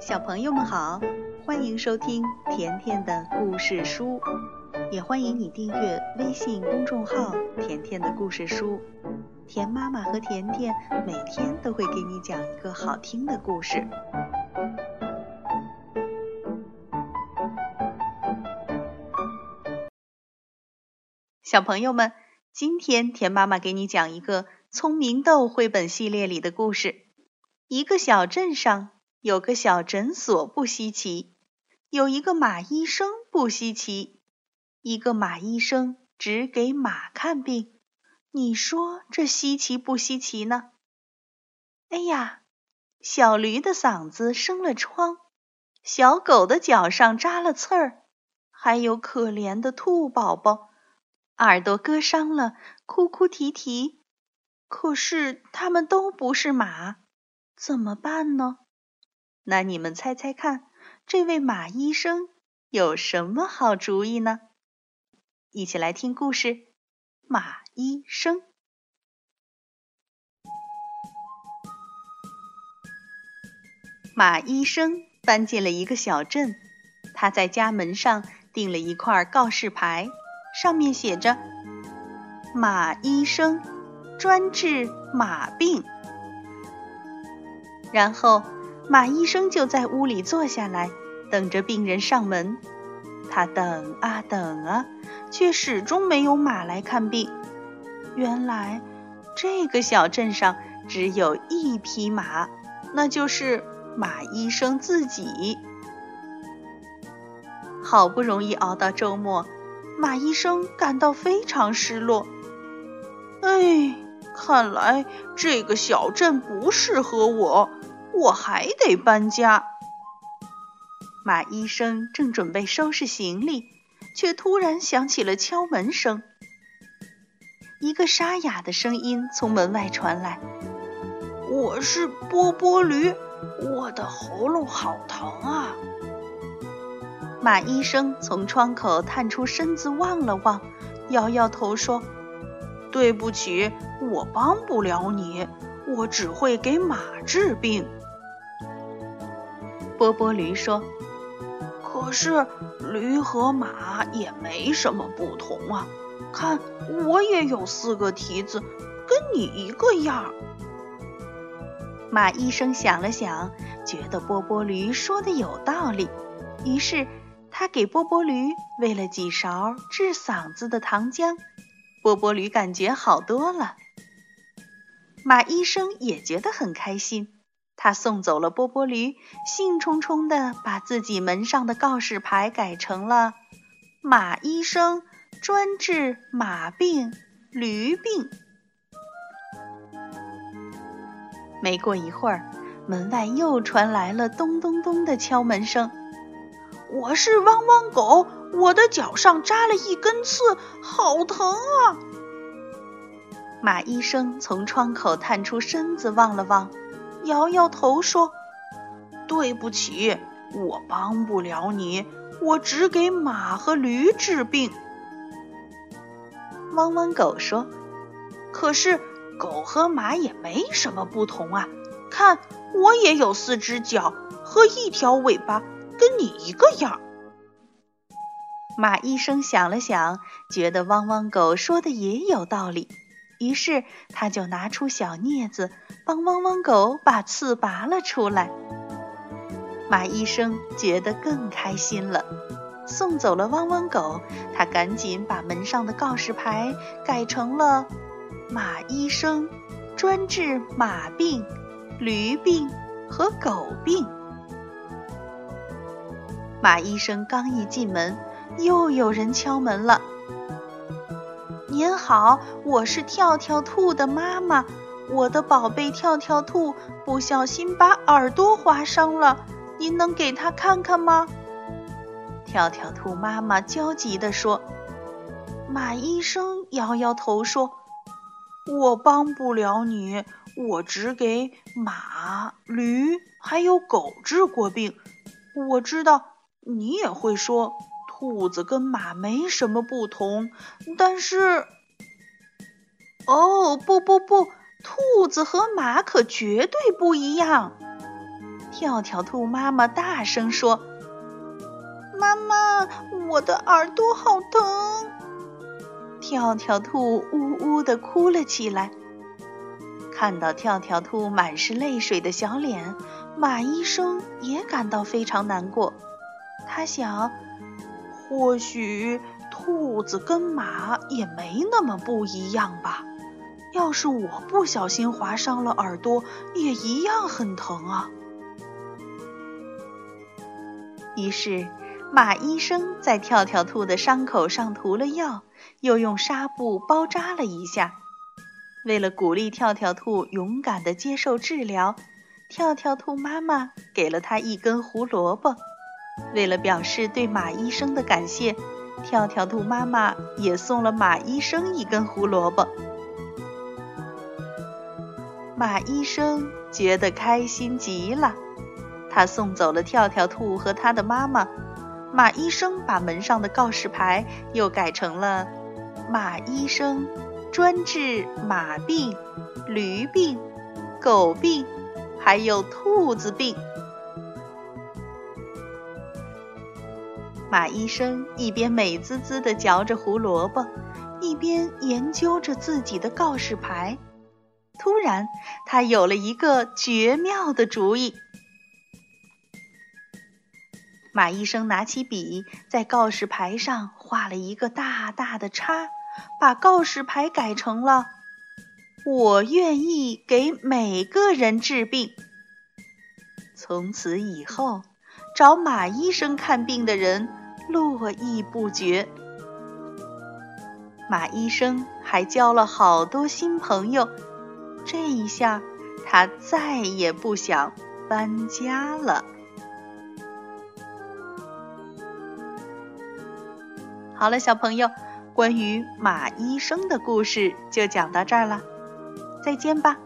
小朋友们好，欢迎收听甜甜的故事书，也欢迎你订阅微信公众号“甜甜的故事书”。甜妈妈和甜甜每天都会给你讲一个好听的故事。小朋友们，今天甜妈妈给你讲一个《聪明豆》绘本系列里的故事。一个小镇上有个小诊所不稀奇，有一个马医生不稀奇。一个马医生只给马看病，你说这稀奇不稀奇呢？哎呀，小驴的嗓子生了疮，小狗的脚上扎了刺儿，还有可怜的兔宝宝。耳朵割伤了，哭哭啼啼。可是他们都不是马，怎么办呢？那你们猜猜看，这位马医生有什么好主意呢？一起来听故事《马医生》。马医生搬进了一个小镇，他在家门上钉了一块告示牌。上面写着：“马医生专治马病。”然后马医生就在屋里坐下来，等着病人上门。他等啊等啊，却始终没有马来看病。原来这个小镇上只有一匹马，那就是马医生自己。好不容易熬到周末。马医生感到非常失落。哎，看来这个小镇不适合我，我还得搬家。马医生正准备收拾行李，却突然响起了敲门声。一个沙哑的声音从门外传来：“我是波波驴，我的喉咙好疼啊。”马医生从窗口探出身子望了望，摇摇头说：“对不起，我帮不了你，我只会给马治病。”波波驴说：“可是驴和马也没什么不同啊，看我也有四个蹄子，跟你一个样。”马医生想了想，觉得波波驴说的有道理，于是。他给波波驴喂了几勺治嗓子的糖浆，波波驴感觉好多了。马医生也觉得很开心，他送走了波波驴，兴冲冲地把自己门上的告示牌改成了“马医生专治马病、驴病”。没过一会儿，门外又传来了咚咚咚的敲门声。我是汪汪狗，我的脚上扎了一根刺，好疼啊！马医生从窗口探出身子望了望，摇摇头说：“对不起，我帮不了你，我只给马和驴治病。”汪汪狗说：“可是狗和马也没什么不同啊，看我也有四只脚和一条尾巴。”跟你一个样。马医生想了想，觉得汪汪狗说的也有道理，于是他就拿出小镊子，帮汪汪狗把刺拔了出来。马医生觉得更开心了，送走了汪汪狗，他赶紧把门上的告示牌改成了“马医生专治马病、驴病和狗病”。马医生刚一进门，又有人敲门了。您好，我是跳跳兔的妈妈，我的宝贝跳跳兔不小心把耳朵划伤了，您能给他看看吗？跳跳兔妈妈焦急地说。马医生摇摇头说：“我帮不了你，我只给马、驴还有狗治过病，我知道。”你也会说，兔子跟马没什么不同，但是，哦，不不不，兔子和马可绝对不一样。跳跳兔妈妈大声说：“妈妈，我的耳朵好疼！”跳跳兔呜呜地哭了起来。看到跳跳兔满是泪水的小脸，马医生也感到非常难过。他想，或许兔子跟马也没那么不一样吧。要是我不小心划伤了耳朵，也一样很疼啊。于是，马医生在跳跳兔的伤口上涂了药，又用纱布包扎了一下。为了鼓励跳跳兔勇敢地接受治疗，跳跳兔妈妈给了他一根胡萝卜。为了表示对马医生的感谢，跳跳兔妈妈也送了马医生一根胡萝卜。马医生觉得开心极了，他送走了跳跳兔和他的妈妈。马医生把门上的告示牌又改成了“马医生专治马病、驴病、狗病，还有兔子病”。马医生一边美滋滋地嚼着胡萝卜，一边研究着自己的告示牌。突然，他有了一个绝妙的主意。马医生拿起笔，在告示牌上画了一个大大的叉，把告示牌改成了“我愿意给每个人治病”。从此以后，找马医生看病的人络绎不绝。马医生还交了好多新朋友。这一下，他再也不想搬家了。好了，小朋友，关于马医生的故事就讲到这儿了，再见吧。